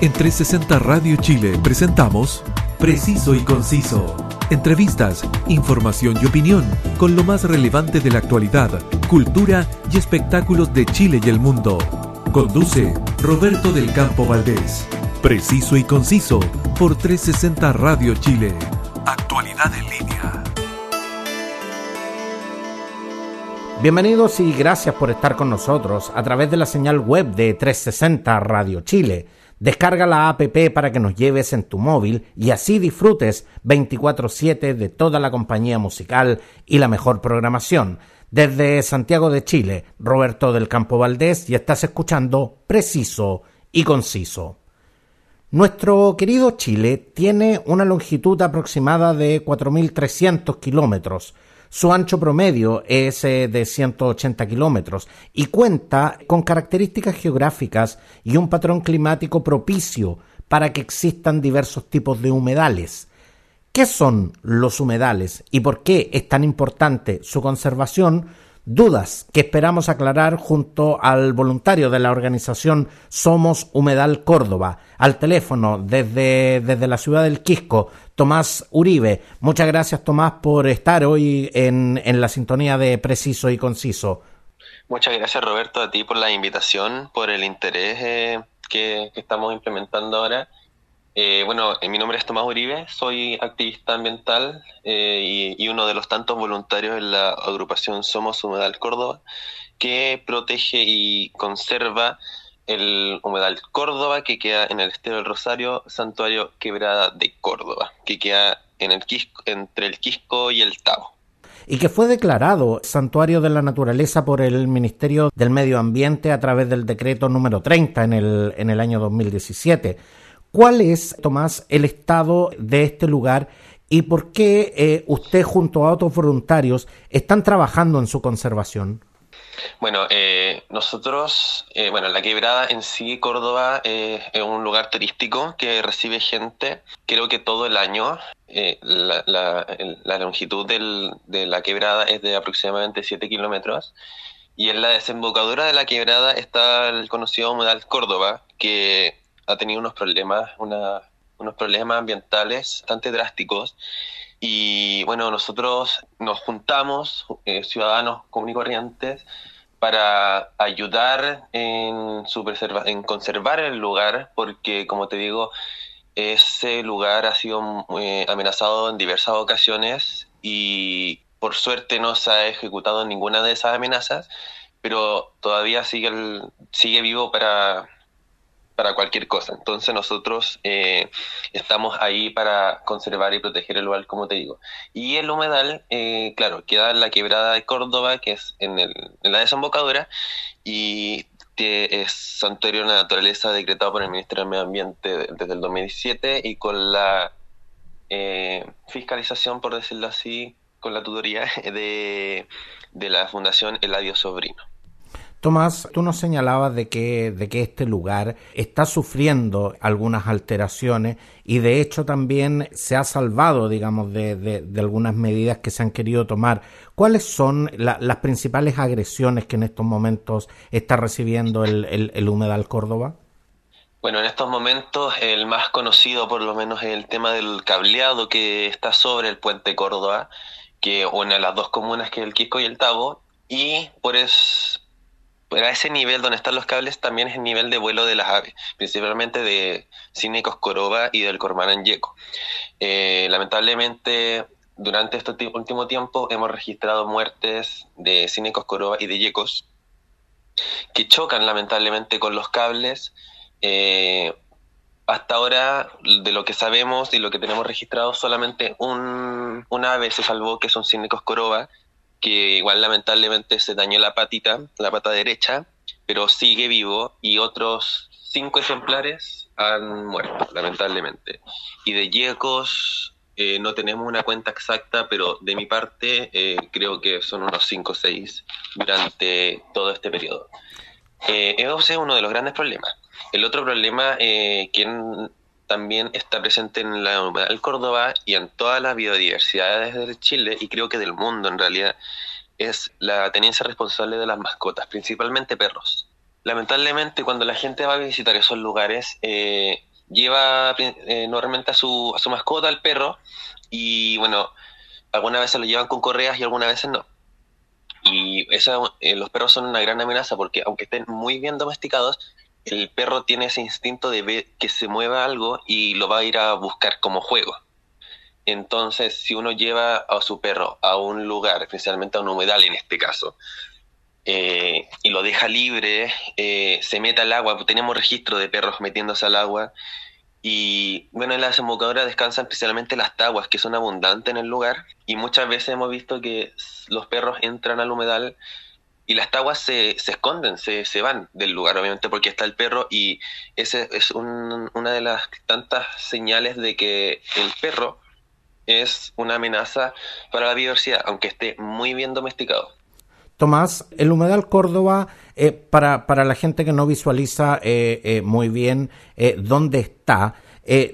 En 360 Radio Chile presentamos Preciso y Conciso. Entrevistas, información y opinión con lo más relevante de la actualidad, cultura y espectáculos de Chile y el mundo. Conduce Roberto del Campo Valdés. Preciso y Conciso por 360 Radio Chile. Actualidad en línea. Bienvenidos y gracias por estar con nosotros a través de la señal web de 360 Radio Chile. Descarga la APP para que nos lleves en tu móvil y así disfrutes 24/7 de toda la compañía musical y la mejor programación. Desde Santiago de Chile, Roberto del Campo Valdés y estás escuchando Preciso y Conciso. Nuestro querido Chile tiene una longitud aproximada de 4.300 kilómetros, su ancho promedio es eh, de 180 kilómetros y cuenta con características geográficas y un patrón climático propicio para que existan diversos tipos de humedales. ¿Qué son los humedales y por qué es tan importante su conservación? Dudas que esperamos aclarar junto al voluntario de la organización Somos Humedal Córdoba, al teléfono desde, desde la ciudad del Quisco, Tomás Uribe. Muchas gracias Tomás por estar hoy en, en la sintonía de Preciso y Conciso. Muchas gracias Roberto a ti por la invitación, por el interés eh, que, que estamos implementando ahora eh, bueno, eh, mi nombre es Tomás Uribe, soy activista ambiental eh, y, uno de los tantos voluntarios en la agrupación Somos Humedal Córdoba, que protege y conserva el Humedal Córdoba, que queda en el Estero del Rosario, Santuario Quebrada de Córdoba, que queda en el entre el Quisco y el Tavo. Y que fue declarado Santuario de la Naturaleza por el Ministerio del Medio Ambiente a través del decreto número 30 en el, en el año 2017 ¿Cuál es, Tomás, el estado de este lugar y por qué eh, usted junto a otros voluntarios están trabajando en su conservación? Bueno, eh, nosotros, eh, bueno, la quebrada en sí, Córdoba, es un lugar turístico que recibe gente, creo que todo el año. La, longitud de la quebrada es de aproximadamente 7 kilómetros. Y en la desembocadura de la quebrada está el conocido humedal Córdoba, que ha tenido unos problemas, unos problemas ambientales bastante drásticos. Y bueno, nosotros nos juntamos, eh, ciudadanos comunes y corrientes, para ayudar en, su preserva en conservar el lugar, porque como te digo, ese lugar ha sido eh, amenazado en diversas ocasiones y por suerte no se ha ejecutado ninguna de esas amenazas, pero todavía sigue, el, sigue vivo para, para cualquier cosa. Entonces nosotros eh, estamos ahí para conservar y proteger el lugar, como te digo. Y el humedal, eh, claro, queda en la quebrada de Córdoba, que es en, el, en la desembocadura, y que es santuario de la naturaleza decretado por el Ministerio del Medio Ambiente desde el 2017 y con la eh, fiscalización, por decirlo así, con la tutoría de, de la Fundación Eladio Sobrino. Tomás, tú nos señalabas de que, de que este lugar está sufriendo algunas alteraciones y de hecho también se ha salvado, digamos, de, de, algunas medidas que se han querido tomar. ¿Cuáles son las principales agresiones que en estos momentos está recibiendo el, el, humedal Córdoba? Bueno, en estos momentos el más conocido por lo menos es el tema del cableado que está sobre el puente Córdoba, que une las dos comunas que es el Quisco y el Tabo, y por, es, a ese nivel donde están los cables también es el nivel de vuelo de las aves, principalmente de Cine Coscoroba y del Cormarán Yeco. Eh, lamentablemente, durante este último tiempo hemos registrado muertes de Cine Coscoroba y de Yecos que chocan lamentablemente con los cables. Eh, hasta ahora, de lo que sabemos y lo que tenemos registrado, solamente un, ave se salvó, que es un Cine Coscoroba, que igual lamentablemente se dañó la patita, la pata derecha, pero sigue vivo y otros cinco ejemplares han muerto, lamentablemente. Y de yecos eh, no tenemos una cuenta exacta, pero de mi parte eh, creo que son unos cinco o seis durante todo este periodo. Eh, ese es uno de los grandes problemas. El otro problema eh, que también está presente en la humedad Córdoba y en todas las biodiversidades de Chile y creo que del mundo en realidad es la tenencia responsable de las mascotas, principalmente perros. lamentablemente cuando la gente va a visitar esos lugares, eh, lleva eh, normalmente a su, a su mascota, al perro, y bueno, algunas veces lo llevan con correas y algunas veces no. Y eso, eh, los perros son una gran amenaza porque aunque estén muy bien domesticados, el perro tiene ese instinto de ver que se mueva algo y lo va a ir a buscar como juego. Entonces, si uno lleva a su perro a un lugar, especialmente a un humedal en este caso, eh, y lo deja libre, eh, se mete al agua, tenemos registro de perros metiéndose al agua, y bueno, en la desembocadura descansan especialmente las taguas, que son abundantes en el lugar, y muchas veces hemos visto que los perros entran al humedal y las taguas se, se esconden, se, se, van del lugar, obviamente porque está el perro, y ese es una de las tantas señales de que el perro es una amenaza para la biodiversidad, aunque esté muy bien domesticado. Tomás, el humedal Córdoba, eh, para, para, la gente que no visualiza eh, eh, muy bien dónde está,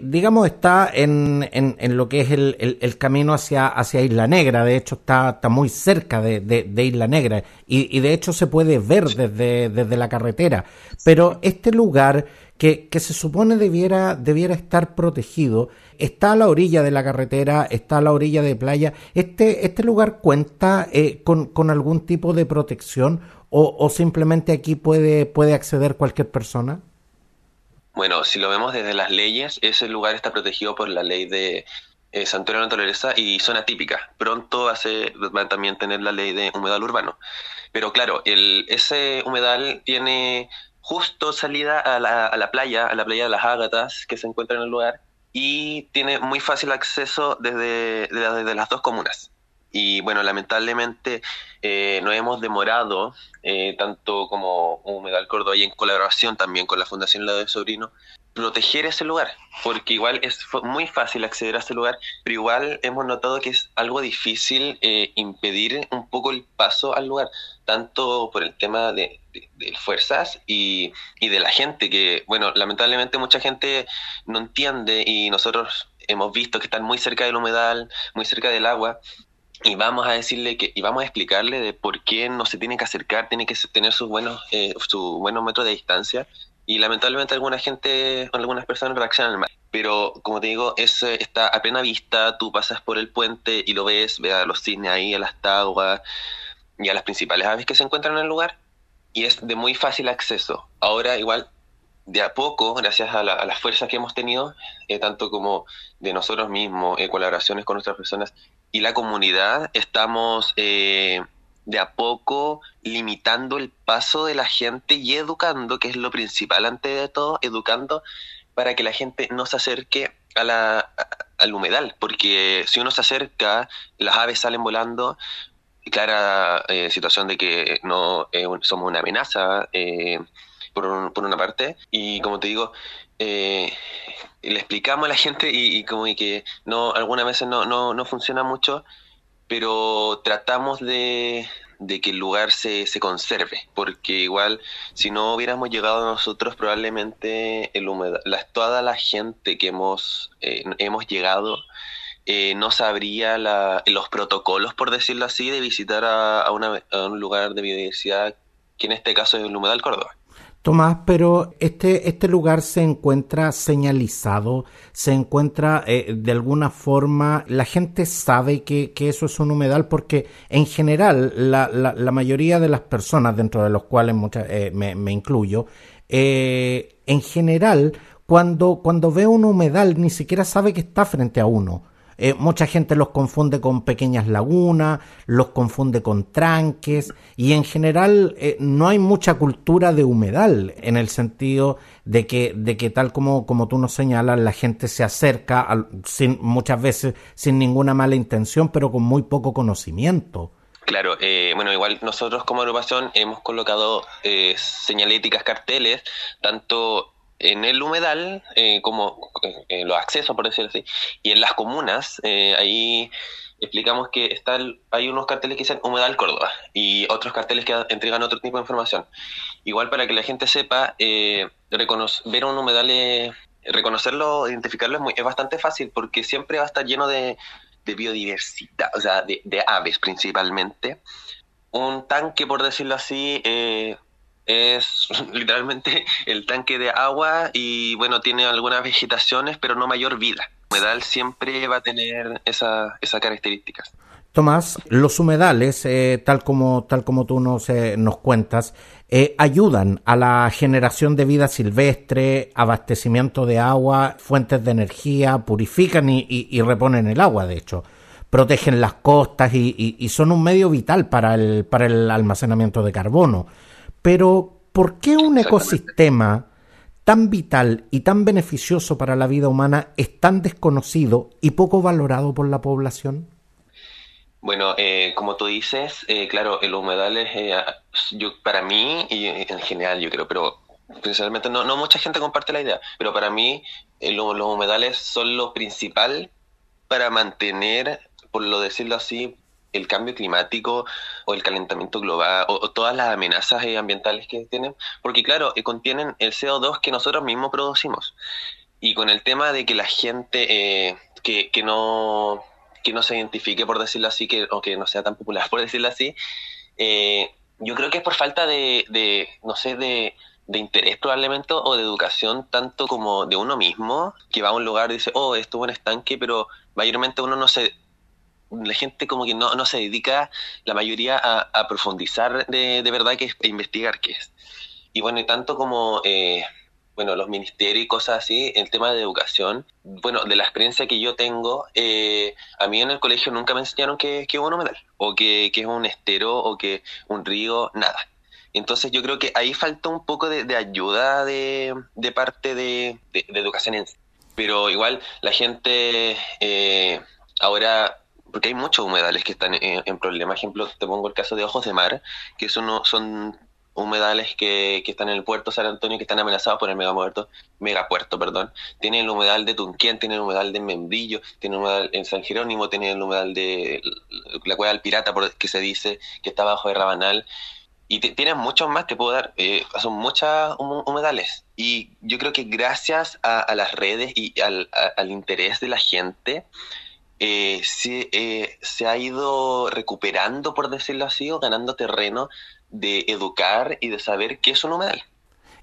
digamos, está en, en, lo que es el, el, camino hacia, hacia Isla Negra, de hecho está, está muy cerca de, de, Isla Negra y, y, de hecho se puede ver desde, desde la carretera, pero este lugar que, que se supone debiera, debiera estar protegido, está a la orilla de la carretera, está a la orilla de playa. ¿Este, este lugar cuenta eh, con, algún tipo de protección o, simplemente aquí puede, puede acceder cualquier persona? Bueno, si lo vemos desde las leyes, ese lugar está protegido por la ley de eh, Santuario de Naturaleza y zona típica. Pronto hace, va a también tener la ley de humedal urbano. Pero claro, el, ese humedal tiene justo salida a la, a la playa, a la playa de las Ágatas, que se encuentra en el lugar, y tiene muy fácil acceso desde, desde las dos comunas. Y bueno, lamentablemente eh, nos hemos demorado, eh, tanto como Humedal Córdoba y en colaboración también con la Fundación Lado de Sobrino, proteger ese lugar, porque igual es muy fácil acceder a ese lugar, pero igual hemos notado que es algo difícil eh, impedir un poco el paso al lugar, tanto por el tema de, fuerzas y, y, de la gente, que bueno, lamentablemente mucha gente no entiende y nosotros hemos visto que están muy cerca del humedal, muy cerca del agua, y vamos a decirle que y vamos a explicarle de por qué no se tiene que acercar, tiene que tener sus buenos eh, su buenos metros de distancia y lamentablemente alguna gente, algunas personas reaccionan mal. Pero como te digo, es, está a plena vista, tú pasas por el puente y lo ves, ve a los cisnes ahí, a las taguas y a las principales aves que se encuentran en el lugar y es de muy fácil acceso. Ahora igual, de a poco, gracias a, las fuerzas que hemos tenido, eh, tanto como de nosotros mismos, eh, colaboraciones con otras personas y la comunidad, estamos... Eh, de a poco limitando el paso de la gente y educando, que es lo principal antes de todo, educando para que la gente no se acerque a la, al humedal, porque si uno se acerca, las aves salen volando, clara eh, situación de que no somos una amenaza eh, por, por, una parte, y como te digo, eh, le explicamos a la gente y, y como que no algunas veces no, no, no funciona mucho pero tratamos de, que el lugar se, se, conserve, porque igual si no hubiéramos llegado nosotros probablemente el humedal, la, toda la gente que hemos, eh, hemos llegado eh, no sabría la, los protocolos, por decirlo así, de visitar a, a, una, un lugar de biodiversidad, que en este caso es el humedal Córdoba. Tomás, pero este, este lugar se encuentra señalizado, se encuentra eh, de alguna forma, la gente sabe que, que, eso es un humedal porque en general la, la, la mayoría de las personas, dentro de los cuales muchas, eh, me, me, incluyo, eh, en general cuando, cuando ve un humedal ni siquiera sabe que está frente a uno. Eh, mucha gente los confunde con pequeñas lagunas, los confunde con tranques y en general eh, no hay mucha cultura de humedal en el sentido de que, de que tal como, como tú nos señalas, la gente se acerca sin, muchas veces sin ninguna mala intención, pero con muy poco conocimiento. Claro, eh, bueno, igual nosotros como agrupación hemos colocado señaléticas, carteles, tanto en el humedal, eh, como eh, los accesos, por decirlo así, y en las comunas, eh, ahí explicamos que está hay unos carteles que dicen Humedal Córdoba y otros carteles que entregan otro tipo de información. Igual para que la gente sepa, ver un humedal, reconocerlo, identificarlo es, muy, es bastante fácil porque siempre va a estar lleno de, biodiversidad, o sea, de, de, aves principalmente. Un tanque, por decirlo así, es literalmente el tanque de agua y bueno, tiene algunas vegetaciones, pero no mayor vida. Humedal siempre va a tener esas características. Tomás, los humedales, eh, tal, como, tal como tú nos, eh, nos cuentas, eh, ayudan a la generación de vida silvestre, abastecimiento de agua, fuentes de energía, purifican y, reponen el agua, de hecho, protegen las costas y, son un medio vital para el, para el almacenamiento de carbono. Pero, ¿por qué un ecosistema tan vital y tan beneficioso para la vida humana es tan desconocido y poco valorado por la población? Bueno, eh, como tú dices, eh, claro, el humedales, eh, yo, para mí y en general yo creo, pero principalmente no, no mucha gente comparte la idea, pero para mí los humedales son lo principal para mantener, por lo decirlo así, el cambio climático o el calentamiento global o, todas las amenazas ambientales que tienen, porque claro, contienen el CO2 que nosotros mismos producimos. Y con el tema de que la gente que, que no que no se identifique, por decirlo así, que, o que no sea tan popular, por decirlo así, eh, yo creo que es por falta de, de no sé, de, de, interés probablemente o de educación tanto como de uno mismo, que va a un lugar y dice, oh, esto es un estanque, pero mayormente uno no se... La gente como que no, no se dedica, la mayoría, a, profundizar de, de verdad que es, a investigar qué es. Y bueno, y tanto como... Eh, bueno, los ministerios y cosas así, el tema de educación, bueno, de la experiencia que yo tengo, eh, a mí en el colegio nunca me enseñaron que, que es un humedal, o que, es un estero, o que un río, nada. Entonces yo creo que ahí falta un poco de, ayuda de, de parte de, de, educación en Pero igual la gente eh, ahora porque hay muchos humedales que están en, en problemas. Ejemplo, te pongo el caso de Ojos de Mar, que son, humedales que, están en el puerto San Antonio que están amenazados por el megapuerto, megapuerto, perdón. Tiene el humedal de Tunquén, tiene el humedal de Membrillo, tiene el humedal en San Jerónimo, tiene el humedal de la Cueva del Pirata, que se dice que está bajo de Rabanal. Y tienes muchos más, te puedo dar, eh, son muchas humedales. Y yo creo que gracias a, las redes y al, interés de la gente, eh, se, eh, se ha ido recuperando, por decirlo así, o ganando terreno de educar y de saber qué es un humedal.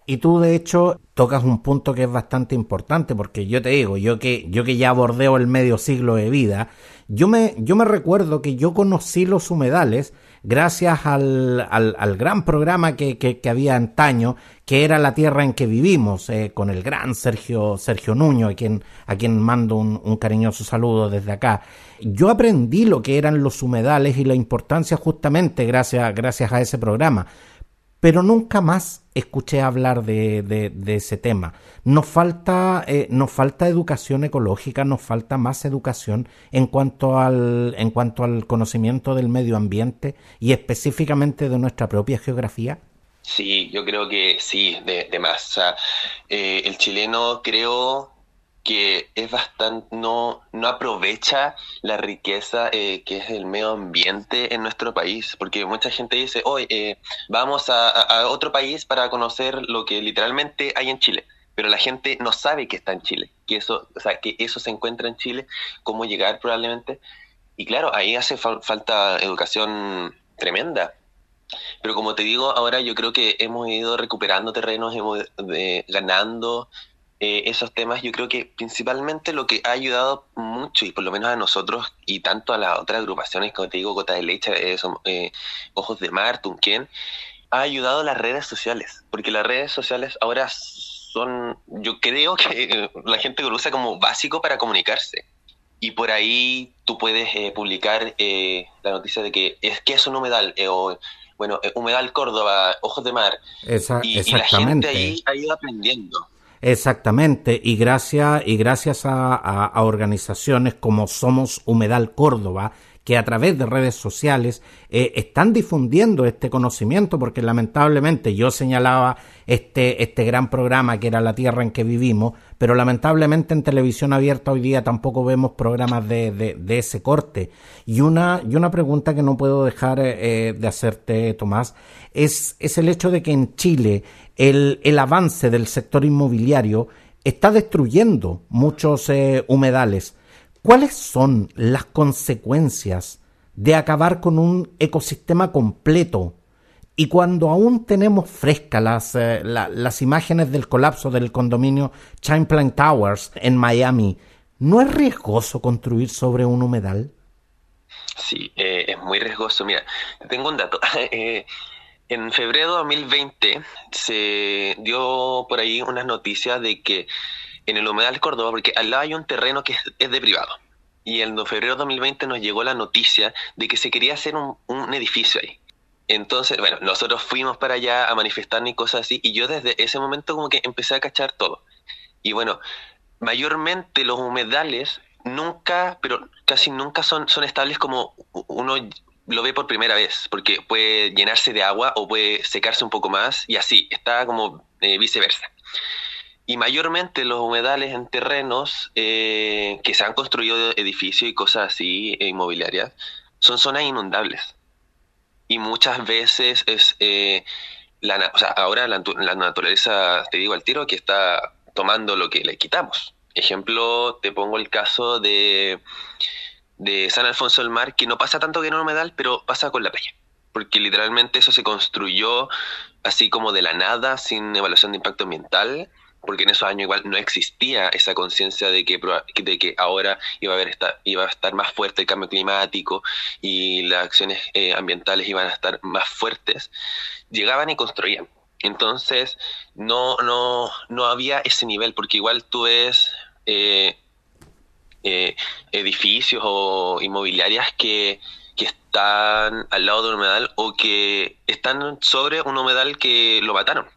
Y tú, de hecho, tocas un punto que es bastante importante, porque yo te digo, yo que, yo que ya bordeo el medio siglo de vida, yo me, yo me recuerdo que yo conocí los humedales gracias al, al, gran programa que, que, había antaño, que era La Tierra en que vivimos, eh, con el gran Sergio, Sergio Nuño, a quien, a quien mando un, un cariñoso saludo desde acá. Yo aprendí lo que eran los humedales y la importancia justamente gracias, gracias a ese programa pero nunca más escuché hablar de, de, ese tema. Nos falta, eh, nos falta educación ecológica, nos falta más educación en cuanto, al, en cuanto al conocimiento del medio ambiente y específicamente de nuestra propia geografía. Sí, yo creo que sí, de, más. Eh, el chileno creo que es bastante, no, no aprovecha la riqueza eh, que es el medio ambiente en nuestro país, porque mucha gente dice, hoy eh, vamos a, otro país para conocer lo que literalmente hay en Chile, pero la gente no sabe que está en Chile, que eso, o sea, que eso se encuentra en Chile, cómo llegar probablemente, y claro, ahí hace falta educación tremenda. Pero como te digo, ahora yo creo que hemos ido recuperando terrenos, hemos eh, ganando eh, esos temas, yo creo que principalmente lo que ha ayudado mucho, y por lo menos a nosotros y tanto a las otras agrupaciones, como te digo, Gota de Leche, eh, eh, Ojos de Mar, Tunquén, ha ayudado las redes sociales, porque las redes sociales ahora son, yo creo que la gente lo usa como básico para comunicarse. Y por ahí tú puedes publicar la noticia de que es que es un humedal, o bueno, humedal Córdoba, Ojos de Mar. y, y la gente ahí ha ido aprendiendo. Exactamente, y gracias, y gracias a, organizaciones como Somos Humedal Córdoba, que a través de redes sociales eh, están difundiendo este conocimiento, porque lamentablemente yo señalaba este, este gran programa que era La Tierra en que vivimos, pero lamentablemente en televisión abierta hoy día tampoco vemos programas de, de, ese corte. Y una, y una pregunta que no puedo dejar eh, de hacerte, Tomás, es, es el hecho de que en Chile el, el avance del sector inmobiliario está destruyendo muchos eh, humedales. ¿Cuáles son las consecuencias de acabar con un ecosistema completo Y cuando aún tenemos frescas las, eh, las imágenes del colapso del condominio Champlain Towers en Miami, ¿no es riesgoso construir sobre un humedal? Sí, eh, es muy riesgoso. Mira, tengo un dato. Eh, en febrero de 2020 se dio por ahí unas noticias de que en el humedal Córdoba, porque al lado hay un terreno que es, de privado, y en febrero de 2020 nos llegó la noticia de que se quería hacer un, edificio ahí. Entonces, bueno, nosotros fuimos para allá a manifestarnos y cosas así, y yo desde ese momento como que empecé a cachar todo. Y bueno, mayormente los humedales nunca, pero casi nunca son, son estables como uno lo ve por primera vez, porque puede llenarse de agua o puede secarse un poco más, y así, está como eh, viceversa. Y mayormente los humedales en terrenos eh, que se han construido edificios y cosas así, e inmobiliarias, son zonas inundables y muchas veces es eh, la, o sea, ahora la, naturaleza, te digo al tiro, que está tomando lo que le quitamos. Ejemplo, te pongo el caso de, de San Alfonso del Mar, que no pasa tanto que en un humedal, pero pasa con la playa. Porque literalmente eso se construyó así como de la nada, sin evaluación de impacto ambiental porque en esos años igual no existía esa conciencia de que, de que ahora iba a, haber esta, iba a estar más fuerte el cambio climático y las acciones eh, ambientales iban a estar más fuertes, llegaban y construían. Entonces, no, no, no había ese nivel, porque igual tú ves eh, eh, edificios o inmobiliarias que, que están al lado de un humedal o que están sobre un humedal que lo mataron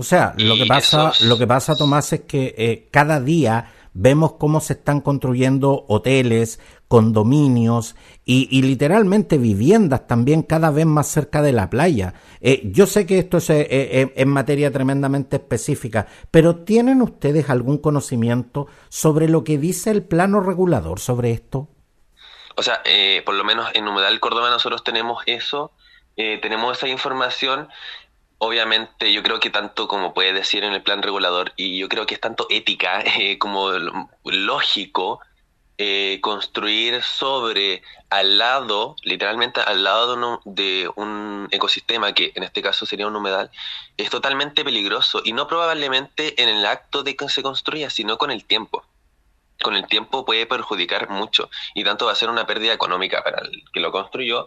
o sea, lo que pasa, lo que pasa, Tomás, es que eh, cada día vemos cómo se están construyendo hoteles, condominios y, literalmente viviendas también cada vez más cerca de la playa. Eh, yo sé que esto es eh, en materia tremendamente específica, pero ¿tienen ustedes algún conocimiento sobre lo que dice el plano regulador sobre esto? O sea, por lo menos en Humedal Córdoba nosotros tenemos eso, tenemos esa información obviamente yo creo que tanto como puede decir en el plan regulador, y yo creo que es tanto ética eh, como lógico eh, construir sobre, al lado, literalmente al lado de, un ecosistema, que en este caso sería un humedal, es totalmente peligroso, y no probablemente en el acto de que se construya, sino con el tiempo. Con el tiempo puede perjudicar mucho, y tanto va a ser una pérdida económica para el que lo construyó,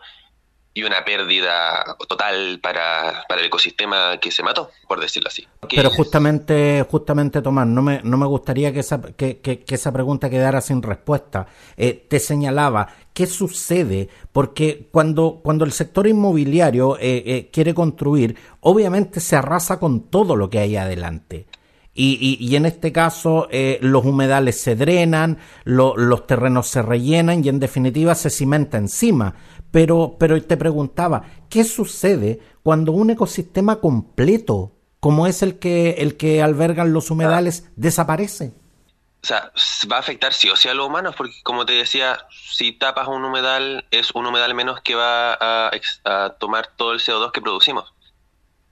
y una pérdida total para, para, el ecosistema que se mató, por decirlo así. Pero justamente, justamente Tomás, no me, no me gustaría que esa, que, que, esa pregunta quedara sin respuesta. Eh, te señalaba, ¿qué sucede? Porque cuando, cuando el sector inmobiliario eh, eh, quiere construir, obviamente se arrasa con todo lo que hay adelante. Y, en este caso los humedales se drenan, los terrenos se rellenan y en definitiva se cimenta encima. Pero, pero te preguntaba, ¿qué sucede cuando un ecosistema completo, como es el que, el que albergan los humedales, desaparece? O sea, va a afectar sí o sí a los humanos, porque como te decía, si tapas un humedal, es un humedal menos que va a, tomar todo el CO2 que producimos.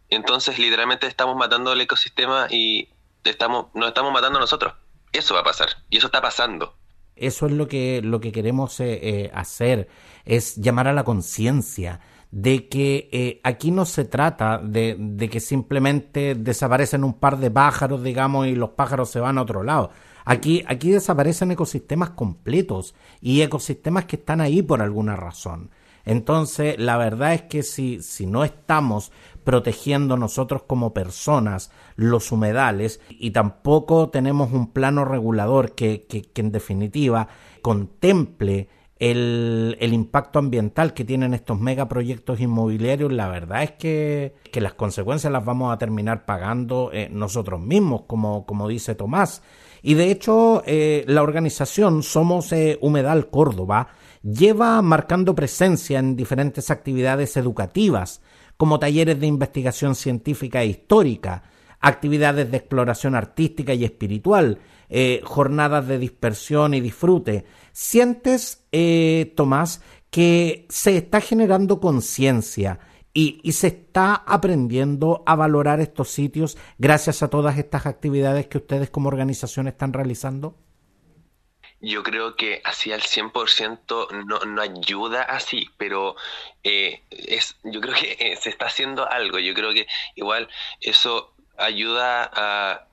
Entonces, literalmente estamos matando el ecosistema y estamos, nos estamos matando nosotros. Eso va a pasar, y eso está pasando. Eso es lo que, lo que queremos eh, eh, hacer, es llamar a la conciencia de que eh, aquí no se trata de, de, que simplemente desaparecen un par de pájaros, digamos, y los pájaros se van a otro lado. Aquí, aquí desaparecen ecosistemas completos y ecosistemas que están ahí por alguna razón. Entonces, la verdad es que si, si no estamos protegiendo nosotros como personas los humedales y tampoco tenemos un plano regulador que, que, en definitiva contemple el, el, impacto ambiental que tienen estos megaproyectos inmobiliarios, la verdad es que, que, las consecuencias las vamos a terminar pagando eh, nosotros mismos, como, como dice Tomás. Y de hecho, eh, la organización Somos eh, Humedal Córdoba lleva marcando presencia en diferentes actividades educativas como talleres de investigación científica e histórica, actividades de exploración artística y espiritual, eh, jornadas de dispersión y disfrute. ¿Sientes, eh, Tomás, que se está generando conciencia y, y, se está aprendiendo a valorar estos sitios gracias a todas estas actividades que ustedes como organización están realizando? Yo creo que así al 100% no, no ayuda así, pero eh, es, yo creo que eh, se está haciendo algo. Yo creo que igual eso ayuda a,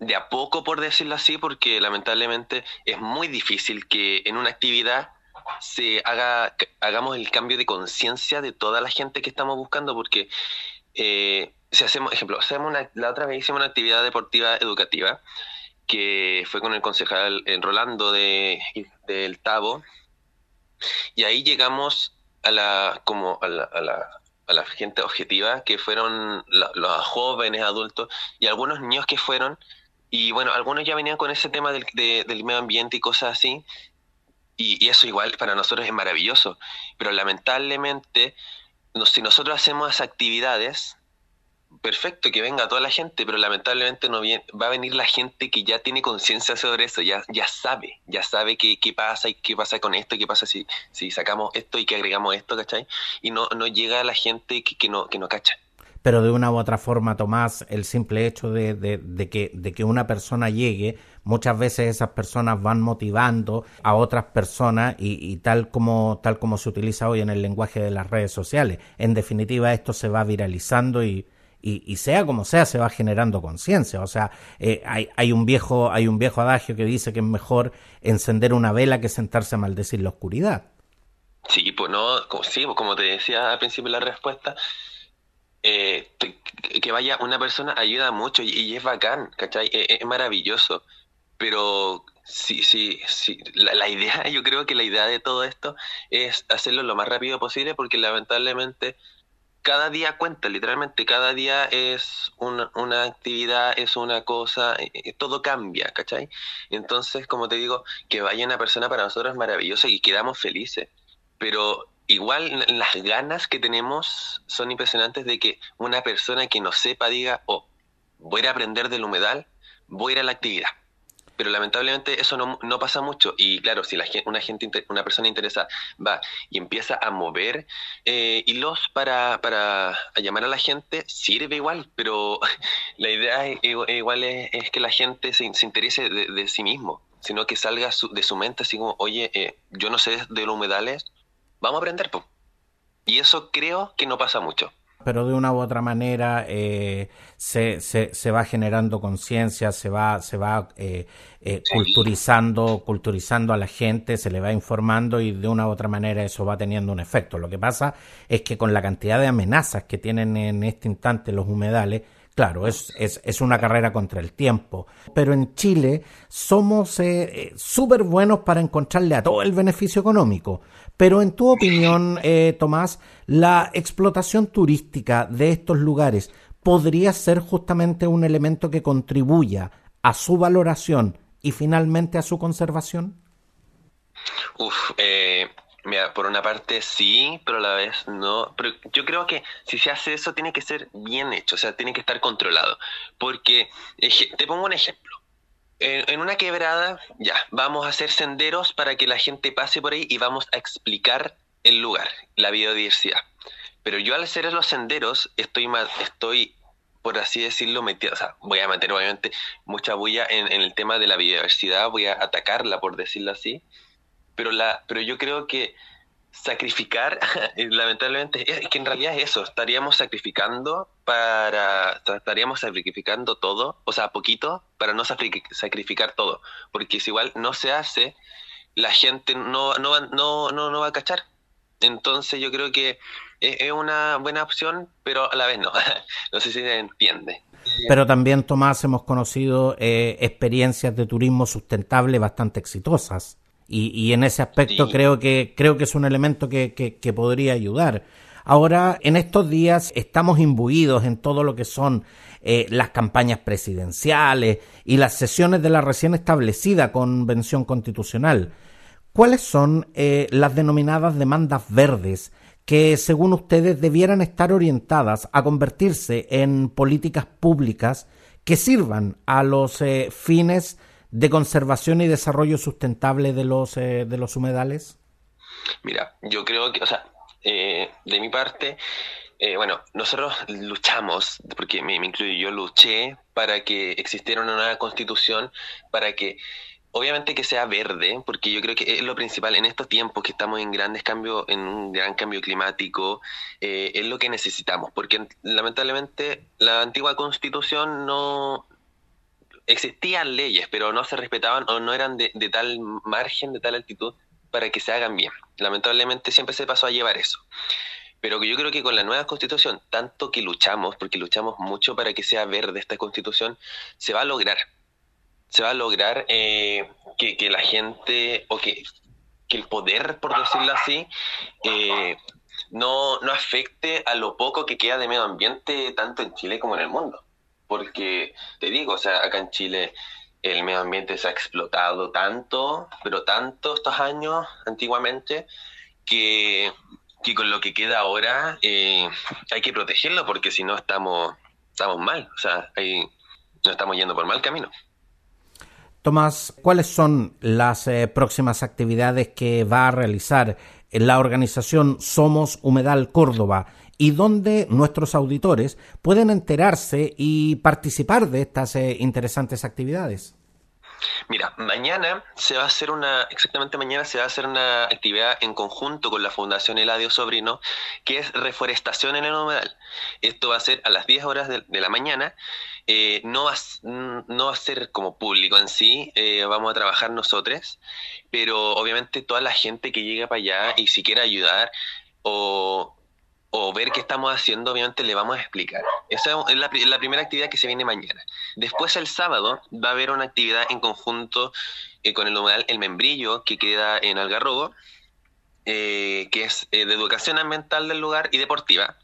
de a poco, por decirlo así, porque lamentablemente es muy difícil que en una actividad se haga, hagamos el cambio de conciencia de toda la gente que estamos buscando, porque eh, si hacemos, ejemplo, hacemos una, la otra vez hicimos una actividad deportiva educativa que fue con el concejal eh, Rolando de, del Tabo, y ahí llegamos a la, como a la, a la, gente objetiva, que fueron los jóvenes, adultos, y algunos niños que fueron, y bueno, algunos ya venían con ese tema del, del medio ambiente y cosas así, y, eso igual para nosotros es maravilloso, pero lamentablemente, si nosotros hacemos actividades, perfecto que venga toda la gente, pero lamentablemente no viene, va a venir la gente que ya tiene conciencia sobre eso, ya, ya sabe, ya sabe qué, qué pasa y qué pasa con esto, qué pasa si, si sacamos esto y que agregamos esto, ¿cachai? Y no, no llega la gente que, que, no, que no cacha. Pero de una u otra forma, Tomás, el simple hecho de, de, que, de que una persona llegue, muchas veces esas personas van motivando a otras personas y, y, tal como tal como se utiliza hoy en el lenguaje de las redes sociales. En definitiva, esto se va viralizando y, y, sea como sea, se va generando conciencia. O sea, eh, hay, hay, un viejo, hay un viejo adagio que dice que es mejor encender una vela que sentarse a maldecir la oscuridad. Sí, pues no, sí, pues como te decía al principio de la respuesta, eh, que vaya una persona ayuda mucho y, es bacán, ¿cachai? Es, es, maravilloso. Pero sí, sí, sí, la, la idea, yo creo que la idea de todo esto es hacerlo lo más rápido posible porque lamentablemente cada día cuenta, literalmente, cada día es una, una actividad, es una cosa, eh, eh, todo cambia, ¿cachai? Entonces, como te digo, que vaya una persona para nosotros es maravilloso y quedamos felices, pero igual las ganas que tenemos son impresionantes de que una persona que no sepa diga, oh, voy a aprender del humedal, voy a ir a la actividad pero lamentablemente eso no, no, pasa mucho. Y claro, si la, una, gente, una persona interesada va y empieza a mover eh, hilos para, para llamar a la gente, sirve igual, pero la idea igual es, que la gente se, se interese de, sí mismo, sino que salga de su mente así como, oye, eh, yo no sé de los humedales, vamos a aprender. Po. Y eso creo que no pasa mucho pero de una u otra manera eh, se, se, se, va generando conciencia, se va, se va eh, eh, culturizando, culturizando a la gente, se le va informando y de una u otra manera eso va teniendo un efecto. Lo que pasa es que con la cantidad de amenazas que tienen en este instante los humedales, Claro, es, es, es, una carrera contra el tiempo. Pero en Chile somos eh, súper buenos para encontrarle a todo el beneficio económico. Pero en tu opinión, eh, Tomás, la explotación turística de estos lugares podría ser justamente un elemento que contribuya a su valoración y finalmente a su conservación? Uf, eh, mira, por una parte sí, pero a la vez no. Pero yo creo que si se hace eso tiene que ser bien hecho, o sea, tiene que estar controlado. Porque, te pongo un ejemplo en, una quebrada, ya, vamos a hacer senderos para que la gente pase por ahí y vamos a explicar el lugar, la biodiversidad. Pero yo al hacer los senderos estoy, estoy por así decirlo, metido, o sea, voy a meter obviamente mucha bulla en, en, el tema de la biodiversidad, voy a atacarla, por decirlo así, pero, la, pero yo creo que sacrificar, lamentablemente, es que en realidad es eso, estaríamos sacrificando para, estaríamos sacrificando todo, o sea, poquito, para no sacrificar todo, porque si igual no se hace, la gente no, no, no, no, no va a cachar. Entonces yo creo que es una buena opción, pero a la vez no. no sé si se entiende. Pero también, Tomás, hemos conocido eh, experiencias de turismo sustentable bastante exitosas. Y, en ese aspecto creo, que, creo que es un elemento que, que, podría ayudar. Ahora, en estos días estamos imbuidos en todo lo que son eh, las campañas presidenciales y las sesiones de la recién establecida Convención Constitucional. ¿Cuáles son eh, las denominadas demandas verdes que, según ustedes, debieran estar orientadas a convertirse en políticas públicas que sirvan a los eh, fines de conservación y desarrollo sustentable de los, eh, de los humedales? Mira, yo creo que, o sea, eh, de mi parte, eh, bueno, nosotros luchamos, porque me, incluyo, yo luché para que existiera una nueva constitución, para que obviamente que sea verde, porque yo creo que es lo principal en estos tiempos que estamos en grandes cambios, en un gran cambio climático, eh, es lo que necesitamos, porque lamentablemente la antigua constitución no existían leyes, pero no se respetaban o no eran de, tal margen, de tal altitud para que se hagan bien. Lamentablemente siempre se pasó a llevar eso. Pero yo creo que con la nueva constitución, tanto que luchamos, porque luchamos mucho para que sea verde esta constitución, se va a lograr se va a lograr eh, que, la gente, o que, el poder, por decirlo así, eh, no, no afecte a lo poco que queda de medio ambiente, tanto en Chile como en el mundo. Porque, te digo, o sea, acá en Chile el medio ambiente se ha explotado tanto, pero tanto estos años antiguamente, que, con lo que queda ahora eh, hay que protegerlo porque si no estamos, estamos mal, o sea, ahí nos estamos yendo por mal camino. Tomás, ¿cuáles son las eh, próximas actividades que va a realizar la organización Somos Humedal Córdoba y dónde nuestros auditores pueden enterarse y participar de estas eh, interesantes actividades? Mira, mañana se va a hacer una, exactamente mañana se va a hacer una actividad en conjunto con la Fundación Eladio Sobrino, que es reforestación en el humedal. Esto va a ser a las 10 horas de, la mañana. Eh, no, va, no va a ser como público en sí, eh, vamos a trabajar nosotros, pero obviamente toda la gente que llega para allá y si quiere ayudar o o ver qué estamos haciendo, obviamente le vamos a explicar. Esa es la, primera actividad que se viene mañana. Después el sábado va a haber una actividad en conjunto eh, con el humedal El Membrillo, que queda en Algarrobo, eh, que es eh, de educación ambiental del lugar y deportiva.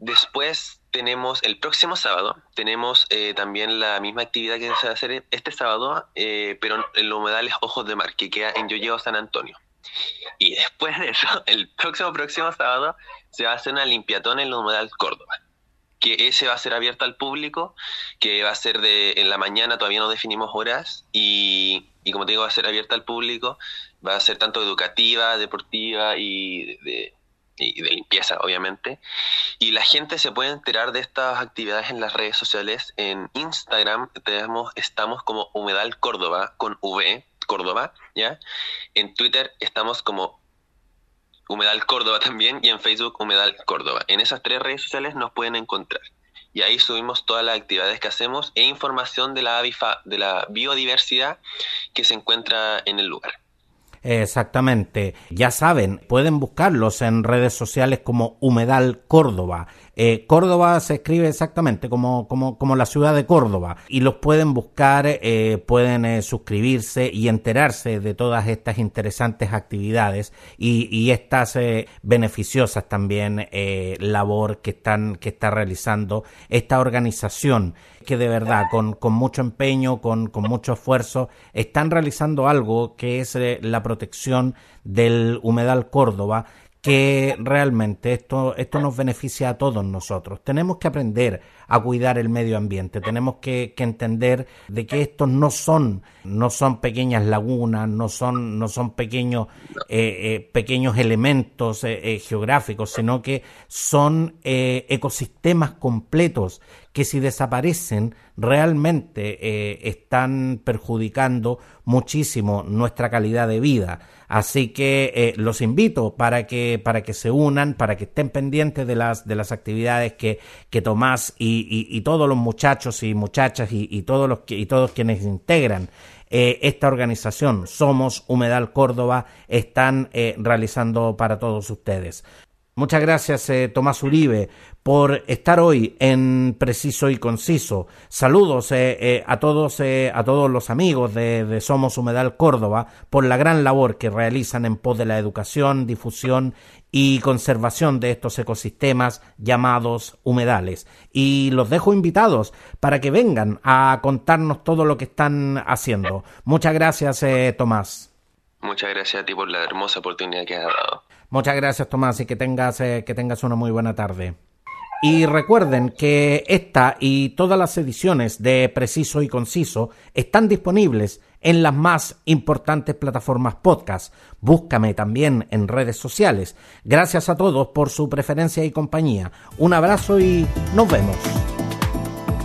Después tenemos el próximo sábado, tenemos también la misma actividad que se va a hacer este sábado, pero en el humedal es Ojos de Mar, que queda en Yoyeo, San Antonio. Y después de eso, el próximo próximo sábado se va a hacer una limpiatón en el humedal Córdoba, que ese va a ser abierto al público, que va a ser de en la mañana, todavía no definimos horas, y, como te digo, va a ser abierta al público, va a ser tanto educativa, deportiva y de, y de limpieza, obviamente. Y la gente se puede enterar de estas actividades en las redes sociales. En Instagram tenemos, estamos como Humedal Córdoba con V, Córdoba, ¿ya? En Twitter estamos como Humedal Córdoba también y en Facebook Humedal Córdoba. En esas tres redes sociales nos pueden encontrar. Y ahí subimos todas las actividades que hacemos e información de la, de la biodiversidad que se encuentra en el lugar. Exactamente. Ya saben, pueden buscarlos en redes sociales como Humedal Córdoba. Eh, Córdoba se escribe exactamente como, como, como, la ciudad de Córdoba y los pueden buscar, eh, pueden eh, suscribirse y enterarse de todas estas interesantes actividades y, y estas beneficiosas también labor que están que está realizando esta organización que de verdad con, con mucho empeño, con, con mucho esfuerzo, están realizando algo que es la protección del humedal Córdoba que realmente esto, esto nos beneficia a todos nosotros. Tenemos que aprender a cuidar el medio ambiente, tenemos que, entender de que estos no son, no son pequeñas lagunas, no son, no son pequeños, eh, eh, pequeños elementos eh, geográficos, sino que son ecosistemas completos que si desaparecen realmente están perjudicando muchísimo nuestra calidad de vida. Así que eh, los invito para que, para que se unan, para que estén pendientes de las, de las actividades que, que Tomás y, y, todos los muchachos y muchachas y, todos, los, y todos quienes integran eh, esta organización Somos Humedal Córdoba están eh, realizando para todos ustedes. Muchas gracias, eh, Tomás Uribe, por estar hoy en Preciso y Conciso. Saludos eh, eh, a todos, a todos los amigos de, Somos Humedal Córdoba por la gran labor que realizan en pos de la educación, difusión y conservación de estos ecosistemas llamados humedales. Y los dejo invitados para que vengan a contarnos todo lo que están haciendo. Muchas gracias, Tomás. Muchas gracias a ti por la hermosa oportunidad que has dado. Muchas gracias, Tomás, y que tengas, eh, que tengas una muy buena tarde. Y recuerden que esta y todas las ediciones de Preciso y Conciso están disponibles en las más importantes plataformas podcast. Búscame también en redes sociales. Gracias a todos por su preferencia y compañía. Un abrazo y nos vemos.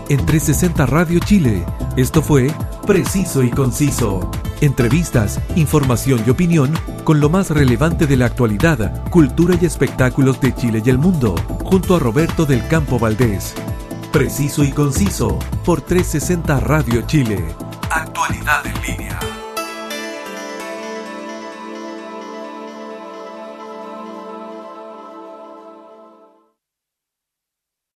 En 360 Radio Chile, esto fue Preciso y conciso. Entrevistas, información y opinión con lo más relevante de la actualidad, cultura y espectáculos de Chile y el mundo, junto a Roberto del Campo Valdés. Preciso y conciso por 360 Radio Chile. Actualidad en línea.